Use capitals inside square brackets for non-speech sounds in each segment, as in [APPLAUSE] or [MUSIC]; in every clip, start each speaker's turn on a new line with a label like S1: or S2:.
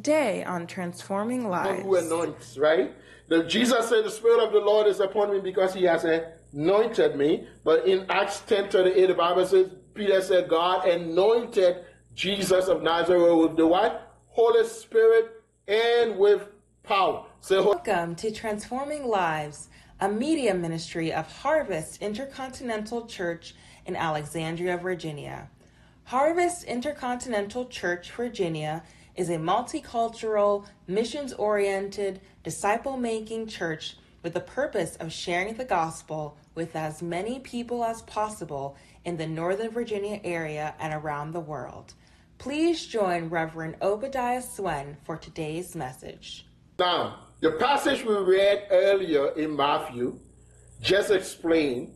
S1: Today on Transforming Lives.
S2: Who anoints, right? The, Jesus said, The Spirit of the Lord is upon me because he has anointed me. But in Acts 10 38, the Bible says, Peter said, God anointed Jesus of Nazareth with the what? Holy Spirit and with power.
S1: So, Welcome to Transforming Lives, a media ministry of Harvest Intercontinental Church in Alexandria, Virginia. Harvest Intercontinental Church, Virginia is a multicultural, missions oriented, disciple making church with the purpose of sharing the gospel with as many people as possible in the Northern Virginia area and around the world. Please join Reverend Obadiah Swen for today's message.
S2: Now, the passage we read earlier in Matthew just explained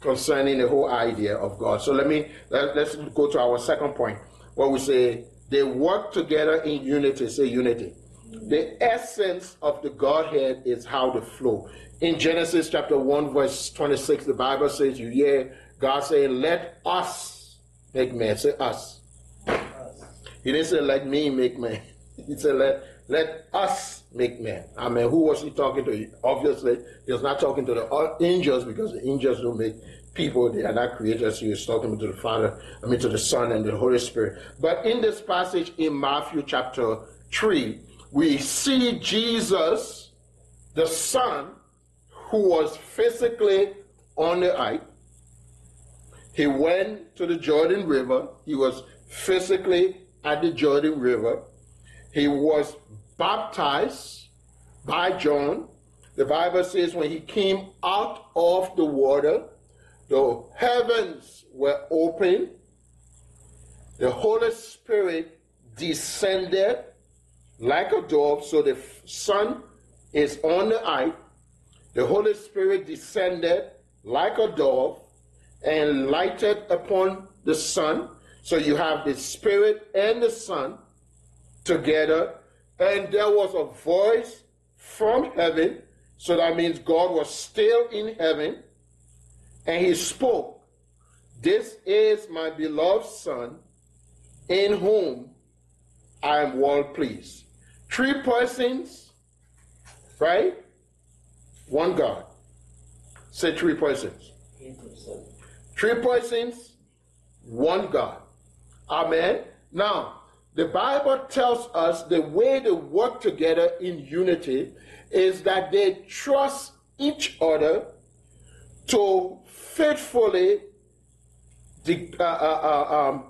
S2: concerning the whole idea of God. So let me let, us go to our second point where we say they work together in unity. Say unity. The essence of the Godhead is how they flow. In Genesis chapter 1, verse 26, the Bible says, You hear God saying, Let us make man. Say us. us. He didn't say, Let me make man. [LAUGHS] He said, Let, let us make man. I mean, who was he talking to? Obviously, he was not talking to the angels because the angels don't make people, they are not creators. He was talking to the Father, I mean, to the Son and the Holy Spirit. But in this passage in Matthew chapter 3, we see Jesus, the Son, who was physically on the earth. He went to the Jordan River. He was physically at the Jordan River. He was baptized by John. The Bible says when he came out of the water, the heavens were open, the Holy Spirit descended like a dove, so the Son is on the eye. The Holy Spirit descended like a dove and lighted upon the Son. So you have the Spirit and the Son together, and there was a voice from heaven. So that means God was still in heaven and he spoke, This is my beloved Son, in whom I am well pleased. Three persons, right? One God. Say three persons. Three persons, one God. Amen. Now, the Bible tells us the way they work together in unity is that they trust each other to faithfully uh, uh, uh, um,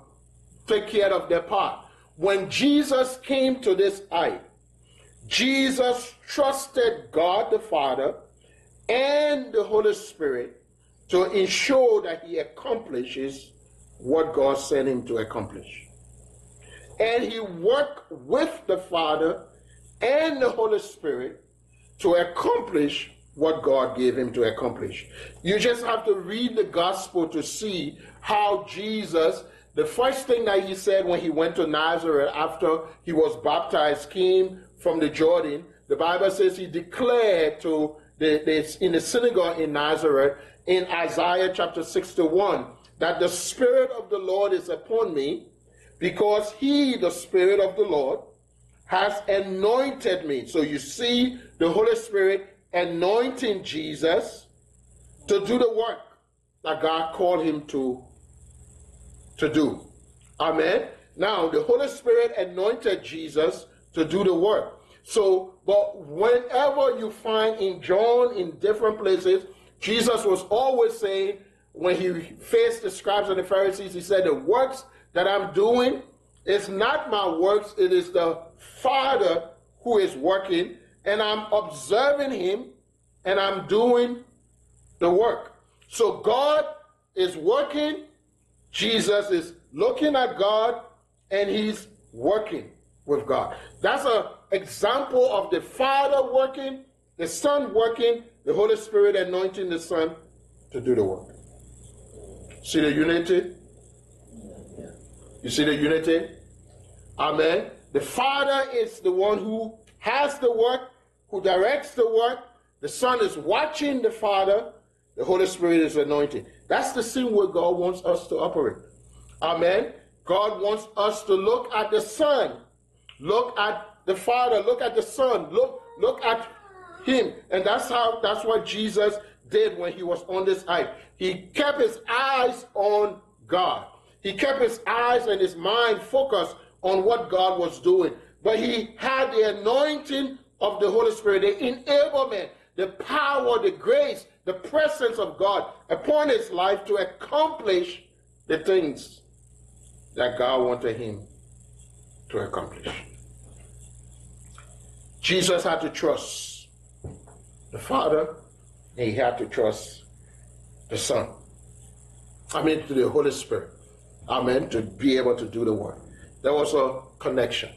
S2: take care of their part. When Jesus came to this earth, Jesus trusted God the Father and the Holy Spirit to ensure that he accomplishes what God sent him to accomplish. And he worked with the Father and the Holy Spirit to accomplish what God gave him to accomplish. You just have to read the gospel to see how Jesus, the first thing that he said when he went to Nazareth after he was baptized, came from the Jordan. The Bible says he declared to the, the in the synagogue in Nazareth in Isaiah chapter 61 that the Spirit of the Lord is upon me because he, the Spirit of the Lord, has anointed me. So you see the Holy Spirit anointing Jesus to do the work that God called him to, to do. Amen. Now, the Holy Spirit anointed Jesus to do the work. So, but whenever you find in John in different places, Jesus was always saying, when he faced the scribes and the Pharisees, he said, The works that I'm doing is not my works, it is the Father who is working and I'm observing him and I'm doing the work. So God is working, Jesus is looking at God, and he's working with God. That's an example of the Father working, the Son working, the Holy Spirit anointing the Son to do the work. See the unity? You see the unity? Amen. The Father is the one who has the work, who directs the work. The Son is watching the Father. The Holy Spirit is anointing. That's the same way God wants us to operate. Amen. God wants us to look at the Son, look at the Father, look at the Son, look, look at him. And that's how that's what Jesus did when he was on this earth. He kept his eyes on God. He kept his eyes and his mind focused on what God was doing. But he had the anointing of the Holy Spirit, the enablement, the power, the grace, the presence of God upon his life to accomplish the things that God wanted him to accomplish. Jesus had to trust the Father, and he had to trust the Son. I mean, to the Holy Spirit. Amen. To be able to do the work. There was a connection,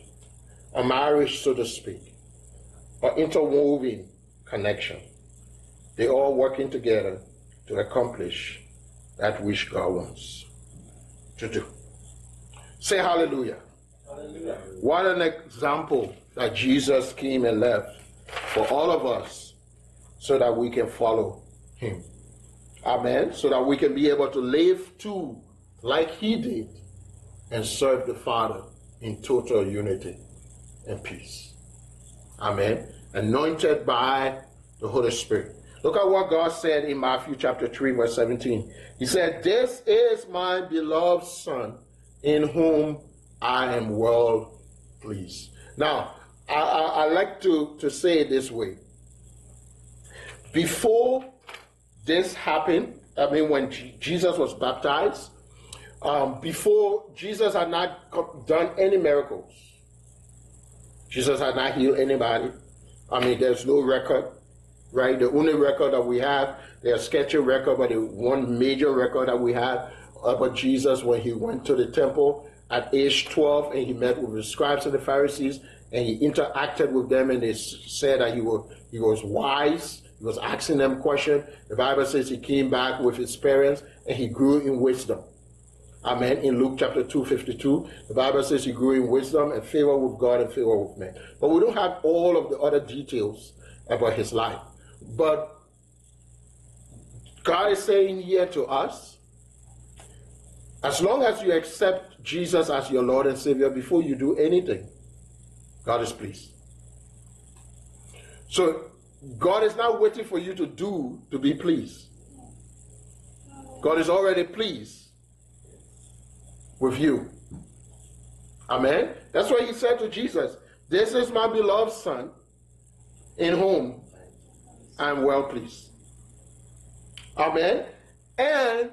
S2: a marriage, so to speak, an interwoven connection. They all working together to accomplish that which God wants to do. Say hallelujah. hallelujah. What an example that Jesus came and left for all of us so that we can follow him. Amen. So that we can be able to live too like he did and serve the Father in total unity and peace. Amen. Anointed by the Holy Spirit. Look at what God said in Matthew chapter 3, verse 17. He said, This is my beloved Son, in whom I am well pleased. Now, I, I, I like to, to say it this way. Before this happened, I mean, when G- Jesus was baptized, um, before Jesus had not done any miracles, Jesus had not healed anybody. I mean, there's no record, right? The only record that we have, there's sketchy record, but the one major record that we have about Jesus when he went to the temple at age 12 and he met with the scribes and the Pharisees and he interacted with them and they said that he was, he was wise. He was asking them questions. The Bible says he came back with his parents and he grew in wisdom. Amen. In Luke chapter 2, 52, the Bible says he grew in wisdom and favor with God and favor with men. But we don't have all of the other details about his life. But God is saying here to us, as long as you accept Jesus as your Lord and Savior before you do anything, God is pleased. So God is not waiting for you to do to be pleased. God is already pleased with you. Amen. That's why he said to Jesus, This is my beloved Son, in whom I am well pleased. Amen. And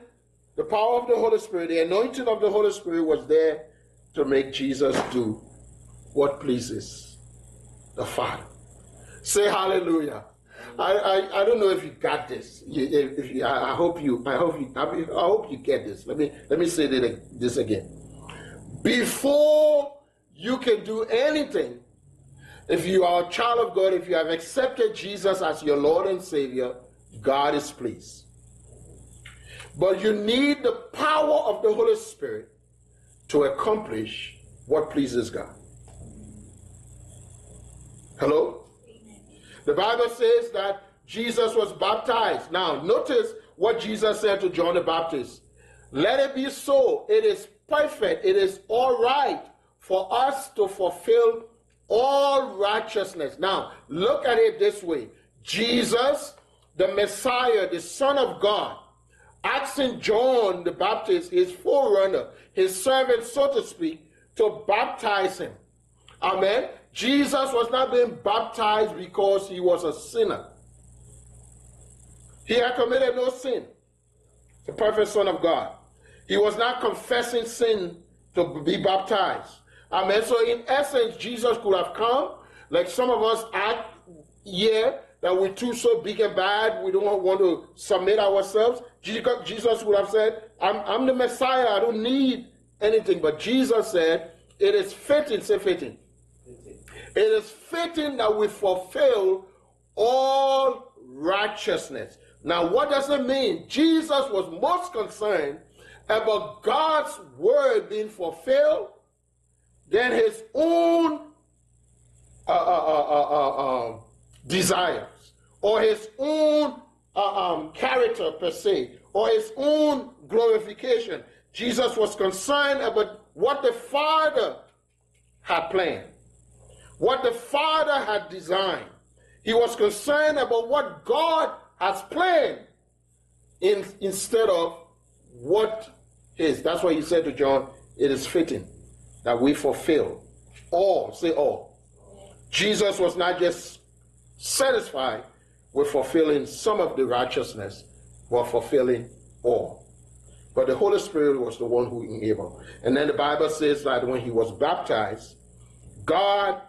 S2: the power of the Holy Spirit, the anointing of the Holy Spirit was there to make Jesus do what pleases the Father. Say hallelujah. I, I, I don't know if you got this. You, if you, I, I, hope you I hope you I, hope you get this. Let me let me say this again. Before you can do anything, if you are a child of God, if you have accepted Jesus as your Lord and Savior, God is pleased. But you need the power of the Holy Spirit to accomplish what pleases God. Hello? The Bible says that Jesus was baptized. Now, notice what Jesus said to John the Baptist. Let it be so. It is perfect. It is all right for us to fulfill all righteousness. Now, look at it this way Jesus, the Messiah, the Son of God, asking John the Baptist, his forerunner, his servant, so to speak, to baptize him. Amen. Jesus was not being baptized because he was a sinner. He had committed no sin. The perfect Son of God. He was not confessing sin to be baptized. Amen. So, in essence, Jesus could have come, like some of us act here, that we're too so big and bad, we don't want to submit ourselves. Jesus would have said, I'm, I'm the Messiah, I don't need anything. But Jesus said, It is fitting, say fitting it is fitting that we fulfill all righteousness. Now, what does it mean? Jesus was most concerned about God's word being fulfilled than his own uh, uh, uh, um, desires or his own um, character per se or his own glorification. Jesus was concerned about what the Father had planned what the Father had designed. He was concerned about what God has planned in, instead of what is. That's why he said to John, it is fitting that we fulfill all, say all. Jesus was not just satisfied with fulfilling some of the righteousness, but fulfilling all. But the Holy Spirit was the one who enabled. And then the Bible says that when he was baptized, God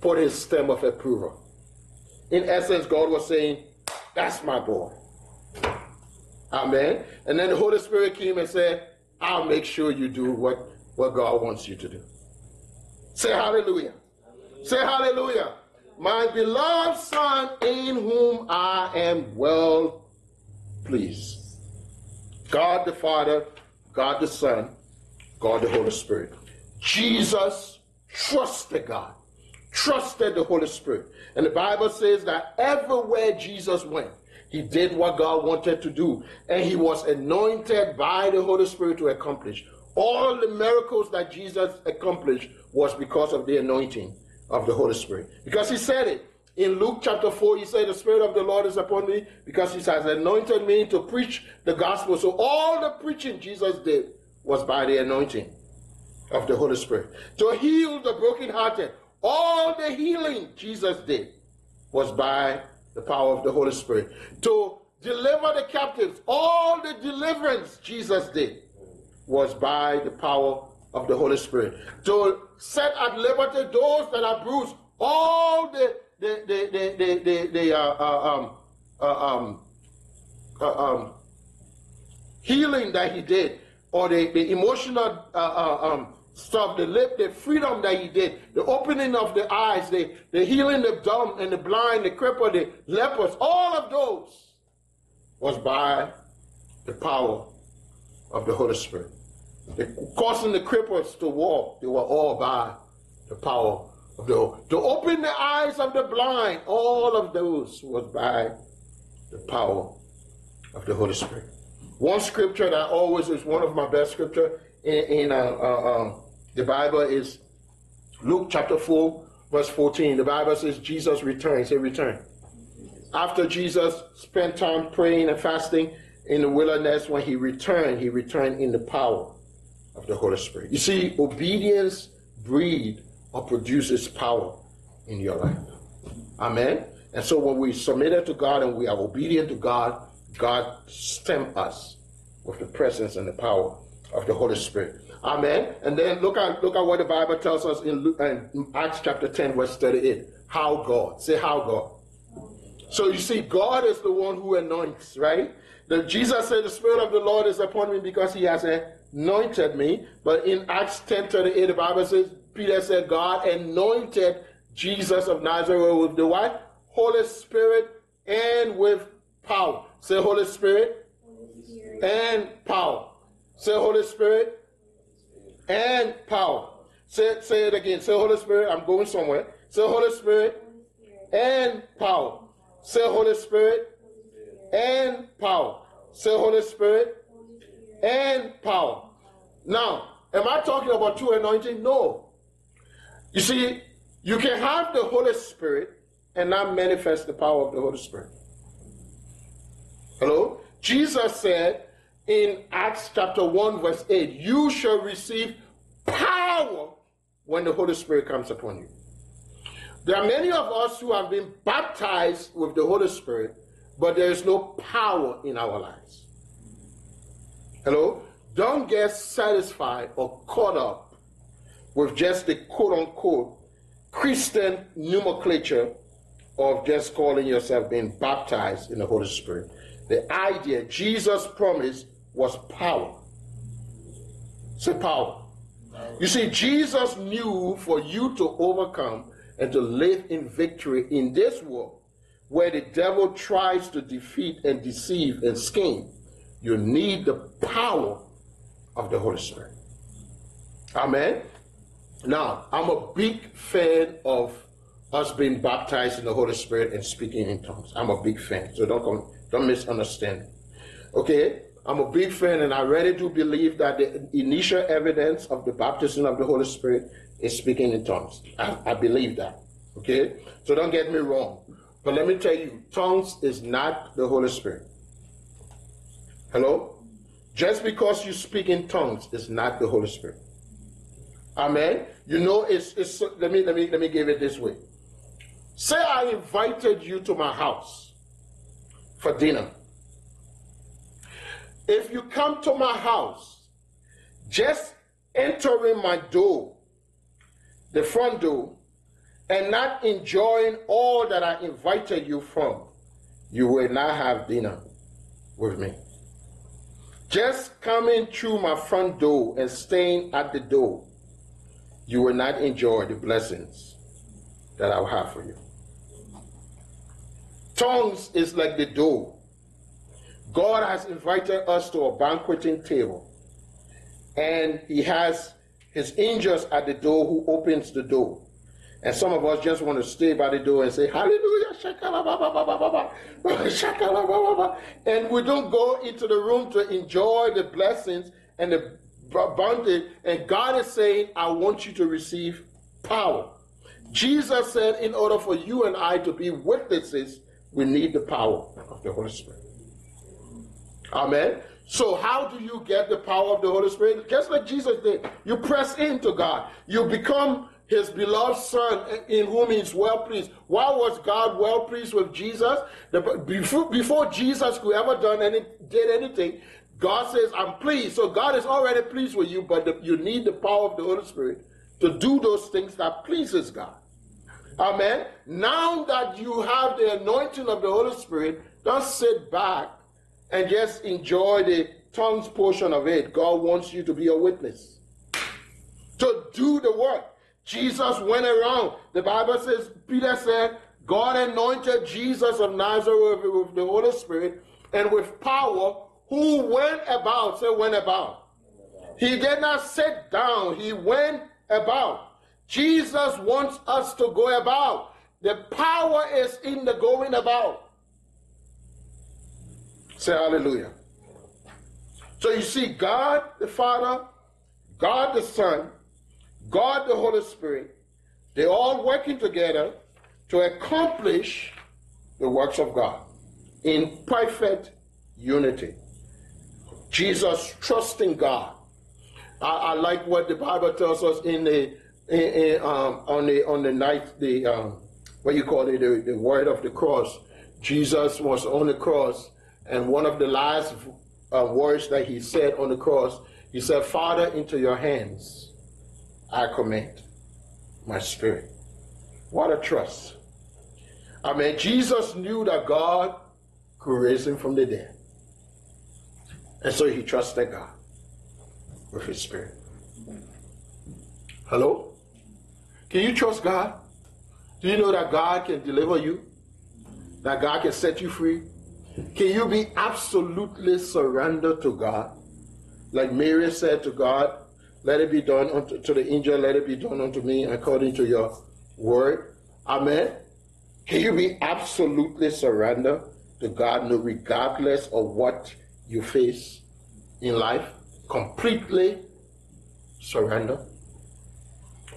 S2: put his stamp of approval. In essence, God was saying, That's my boy. Amen. And then the Holy Spirit came and said, I'll make sure you do what, what God wants you to do. Say hallelujah. hallelujah. Say hallelujah. My beloved Son, in whom I am well pleased. God the Father, God the Son, God the Holy Spirit. Jesus trusted God, trusted the Holy Spirit. And the Bible says that everywhere Jesus went, he did what God wanted to do, and he was anointed by the Holy Spirit to accomplish. All the miracles that Jesus accomplished was because of the anointing of the Holy Spirit. Because he said it. In Luke chapter 4, he said, The Spirit of the Lord is upon me because he has anointed me to preach the gospel. So all the preaching Jesus did was by the anointing of the Holy Spirit. To heal the brokenhearted, all the healing Jesus did was by the power of the Holy Spirit. To deliver the captives, all the deliverance Jesus did was by the power of the Holy Spirit. To set at liberty those that are bruised, all the the the the the, the, the uh, uh, um, uh, um, uh, um, healing that he did, or the, the emotional uh, uh, um, stuff, the lip, the freedom that he did, the opening of the eyes, the, the healing the dumb and the blind, the crippled, the lepers, all of those was by the power of the Holy Spirit. The, causing the cripples to walk, they were all by the power of the To open the eyes of the blind, all of those was by the power of the Holy Spirit. One scripture that always is one of my best scripture in, in uh, uh, um, the Bible is Luke chapter 4, verse 14. The Bible says Jesus returns. Say return. After Jesus spent time praying and fasting in the wilderness, when he returned, he returned in the power of the Holy Spirit. You see, obedience breed or produces power in your life. Amen. And so when we submit it to God and we are obedient to God, God stamp us with the presence and the power of the Holy Spirit. Amen. And then look at look at what the Bible tells us in, Luke, uh, in Acts chapter 10, verse 38. How God. Say how God. So you see, God is the one who anoints, right? The, Jesus said, The Spirit of the Lord is upon me because he has anointed me. But in Acts 10 38, the Bible says, Peter said, God anointed Jesus of Nazareth with the what? Holy Spirit and with power. Say Holy Spirit, Holy Spirit. and power. Say Holy Spirit and power. Say, say it again. Say Holy Spirit. I'm going somewhere. Say Holy Spirit, and power. Say Holy Spirit, and power. Say Holy Spirit and power. Now, am I talking about two anointing? No. You see, you can have the Holy Spirit and not manifest the power of the Holy Spirit. Hello? Jesus said, in Acts chapter 1, verse 8, you shall receive power when the Holy Spirit comes upon you. There are many of us who have been baptized with the Holy Spirit, but there is no power in our lives. Hello? Don't get satisfied or caught up with just the quote unquote Christian nomenclature of just calling yourself being baptized in the Holy Spirit. The idea, Jesus promised was power. Say power. You see, Jesus knew for you to overcome and to live in victory in this world where the devil tries to defeat and deceive and scheme, you need the power of the Holy Spirit. Amen. Now, I'm a big fan of us being baptized in the Holy Spirit and speaking in tongues. I'm a big fan, so don't don't misunderstand. Okay, I'm a big fan, and I really do believe that the initial evidence of the baptism of the Holy Spirit is speaking in tongues. I, I believe that. Okay? So don't get me wrong. But let me tell you, tongues is not the Holy Spirit. Hello? Just because you speak in tongues is not the Holy Spirit. Amen. You know, it's, it's let me let me let me give it this way. Say I invited you to my house for dinner. If you come to my house, just entering my door, the front door, and not enjoying all that I invited you from, you will not have dinner with me. Just coming through my front door and staying at the door, you will not enjoy the blessings that I'll have for you. Tongues is like the door. God has invited us to a banqueting table, and He has His angels at the door who opens the door. And some of us just want to stay by the door and say, Hallelujah, and we don't go into the room to enjoy the blessings and the bounty. And God is saying, I want you to receive power. Jesus said, in order for you and I to be witnesses, we need the power of the Holy Spirit. Amen. So, how do you get the power of the Holy Spirit? Just like Jesus did. You press into God. You become his beloved son in whom he's well pleased. Why was God well pleased with Jesus? The, before, before Jesus could ever done any, did anything, God says, I'm pleased. So God is already pleased with you, but the, you need the power of the Holy Spirit to do those things that pleases God. Amen. Now that you have the anointing of the Holy Spirit, don't sit back and just enjoy the tongues portion of it. God wants you to be a witness. To do the work. Jesus went around. The Bible says, Peter said, God anointed Jesus of Nazareth with the Holy Spirit and with power, who went about. Say, went about. He did not sit down, he went about. Jesus wants us to go about. The power is in the going about. Say hallelujah. So you see, God the Father, God the Son, God the Holy Spirit, they're all working together to accomplish the works of God in perfect unity. Jesus trusting God. I, I like what the Bible tells us in the in, in, um, on the on the night the um, what you call it the, the word of the cross. Jesus was on the cross, and one of the last uh, words that he said on the cross, he said, "Father, into your hands." I commit my spirit. What a trust. I mean, Jesus knew that God could raise him from the dead. And so he trusted God with his spirit. Hello? Can you trust God? Do you know that God can deliver you? That God can set you free? Can you be absolutely surrendered to God? Like Mary said to God, let it be done unto to the angel, let it be done unto me according to your word. Amen. Can you be absolutely surrender to God no, regardless of what you face in life? Completely surrender.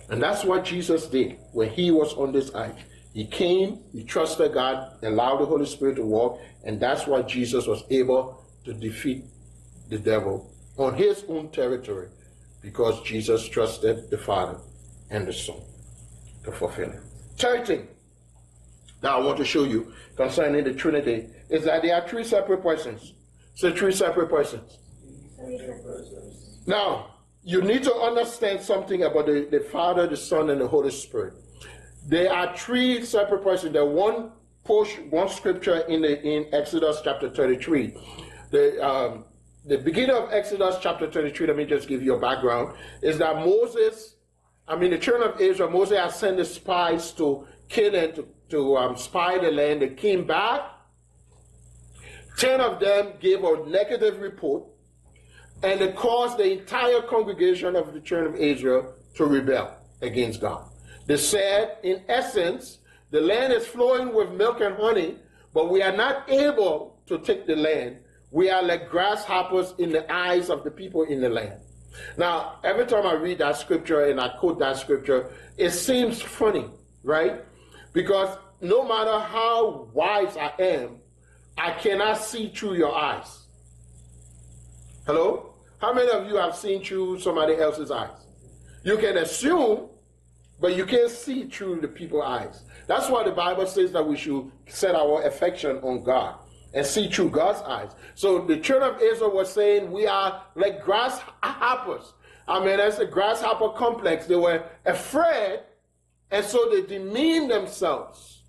S2: And that's what Jesus did when he was on this earth. He came, he trusted God, allowed the Holy Spirit to walk, and that's why Jesus was able to defeat the devil on his own territory because Jesus trusted the Father and the Son to fulfill it. Third thing that I want to show you concerning the Trinity is that there are three separate persons. So three separate persons. Now, you need to understand something about the, the Father, the Son, and the Holy Spirit. There are three separate persons. There one push one scripture in the in Exodus chapter 33. The um, the beginning of Exodus chapter 23, let me just give you a background, is that Moses, I mean, the children of Israel, Moses had sent the spies to Canaan to, to um, spy the land. They came back. Ten of them gave a negative report, and it caused the entire congregation of the children of Israel to rebel against God. They said, in essence, the land is flowing with milk and honey, but we are not able to take the land we are like grasshoppers in the eyes of the people in the land. Now, every time I read that scripture and I quote that scripture, it seems funny, right? Because no matter how wise I am, I cannot see through your eyes. Hello? How many of you have seen through somebody else's eyes? You can assume, but you can't see through the people's eyes. That's why the Bible says that we should set our affection on God and see through God's eyes. So the children of Israel were saying, We are like grasshoppers. I mean, that's a grasshopper complex. They were afraid, and so they demeaned themselves.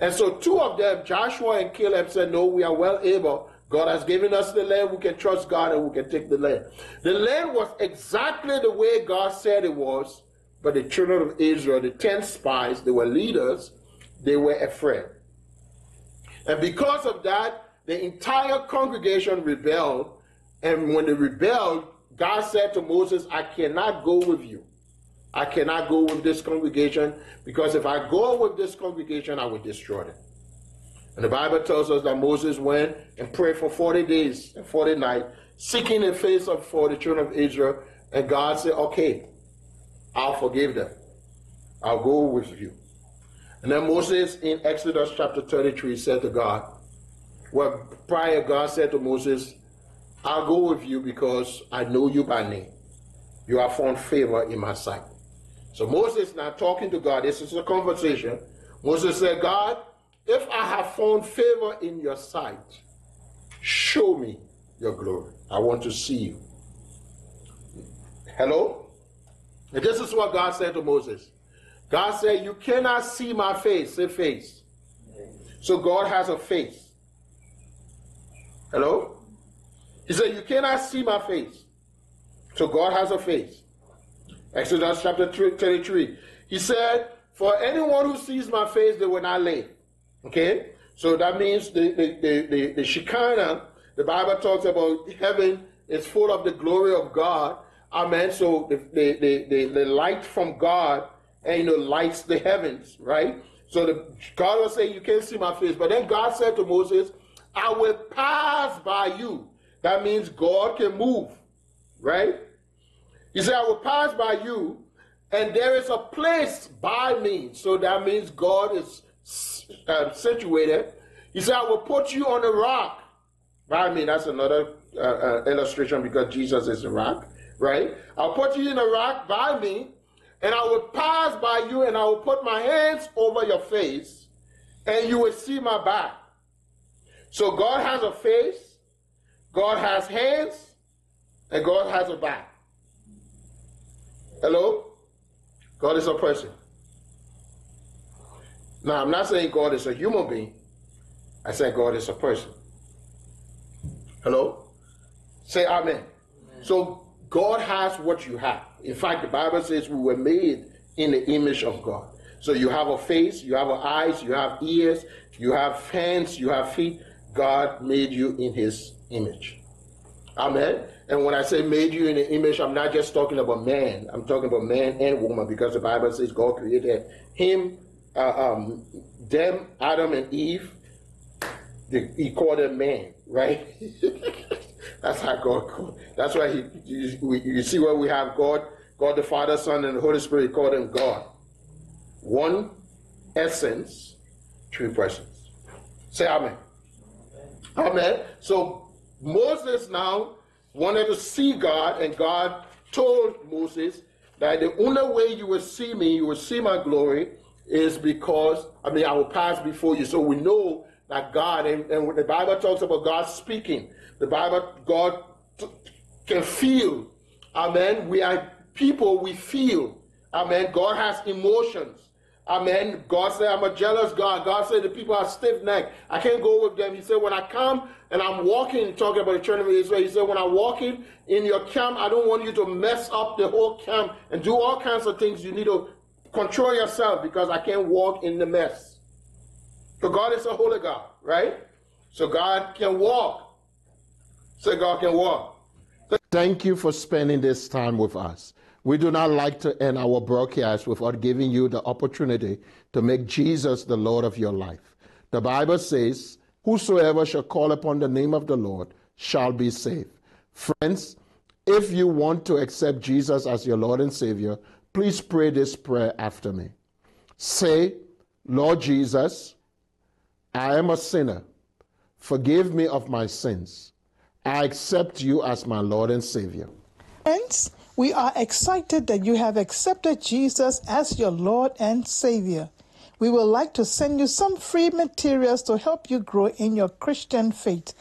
S2: And so two of them, Joshua and Caleb, said, No, we are well able. God has given us the land. We can trust God and we can take the land. The land was exactly the way God said it was, but the children of Israel, the ten spies, they were leaders, they were afraid. And because of that, the entire congregation rebelled. And when they rebelled, God said to Moses, I cannot go with you. I cannot go with this congregation because if I go with this congregation, I will destroy them. And the Bible tells us that Moses went and prayed for 40 days and 40 nights, seeking the face of for the children of Israel. And God said, Okay, I'll forgive them. I'll go with you. And then Moses in Exodus chapter 33 said to God, well, prior God said to Moses, I'll go with you because I know you by name. You have found favor in my sight. So Moses now talking to God. This is a conversation. Moses said, God, if I have found favor in your sight, show me your glory. I want to see you. Hello? And this is what God said to Moses. God said, You cannot see my face. Say face. So God has a face. Hello? He said, You cannot see my face. So God has a face. Exodus chapter 33. He said, For anyone who sees my face, they will not live. Okay? So that means the, the, the, the, the Shekinah, the Bible talks about heaven is full of the glory of God. Amen. So the, the, the, the, light from God and you know lights the heavens, right? So the God was saying, You can't see my face. But then God said to Moses, I will pass by you. That means God can move, right? He said, I will pass by you, and there is a place by me. So that means God is uh, situated. He said, I will put you on a rock. By me, that's another uh, uh, illustration because Jesus is a rock, right? I'll put you in a rock by me, and I will pass by you, and I will put my hands over your face, and you will see my back. So God has a face, God has hands, and God has a back. Hello? God is a person. Now, I'm not saying God is a human being. I say God is a person. Hello? Say amen. amen. So God has what you have. In fact, the Bible says we were made in the image of God. So you have a face, you have eyes, you have ears, you have hands, you have feet. God made you in his image. Amen. And when I say made you in the image, I'm not just talking about man. I'm talking about man and woman because the Bible says God created him, uh, um, them, Adam and Eve. he called them man, right? [LAUGHS] that's how God called. That's why he. You, you see where we have God, God the Father, Son, and the Holy Spirit. He called them God. One essence, three persons. Say Amen. Amen. So Moses now wanted to see God, and God told Moses that the only way you will see me, you will see my glory, is because, I mean, I will pass before you. So we know that God, and, and the Bible talks about God speaking, the Bible, God can feel. Amen. We are people, we feel. Amen. God has emotions. Amen. God said, I'm a jealous God. God said the people are stiff necked. I can't go with them. He said, when I come and I'm walking, talking about the children of Israel, he said, when I'm walking in your camp, I don't want you to mess up the whole camp and do all kinds of things. You need to control yourself because I can't walk in the mess. So God is a holy God, right? So God can walk. So God can walk. Thank you for spending this time with us. We do not like to end our broadcast without giving you the opportunity to make Jesus the Lord of your life. The Bible says, Whosoever shall call upon the name of the Lord shall be saved. Friends, if you want to accept Jesus as your Lord and Savior, please pray this prayer after me. Say, Lord Jesus, I am a sinner. Forgive me of my sins. I accept you as my Lord and Savior.
S3: Friends, we are excited that you have accepted Jesus as your Lord and Savior. We would like to send you some free materials to help you grow in your Christian faith.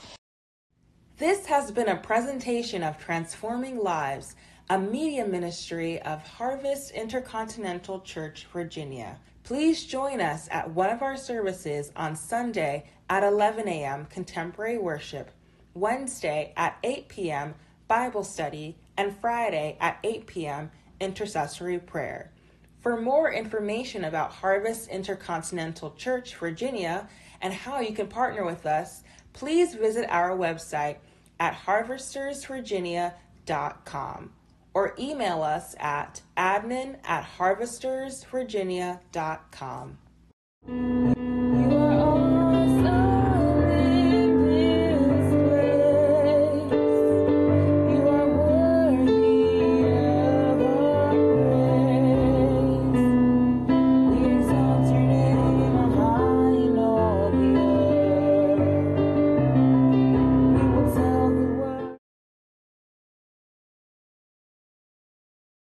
S1: This has been a presentation of Transforming Lives, a media ministry of Harvest Intercontinental Church, Virginia. Please join us at one of our services on Sunday at 11 a.m. Contemporary Worship, Wednesday at 8 p.m. Bible Study, and Friday at 8 p.m. Intercessory Prayer. For more information about Harvest Intercontinental Church, Virginia, and how you can partner with us, please visit our website at harvestersvirginia.com or email us at admin at harvestersvirginia.com.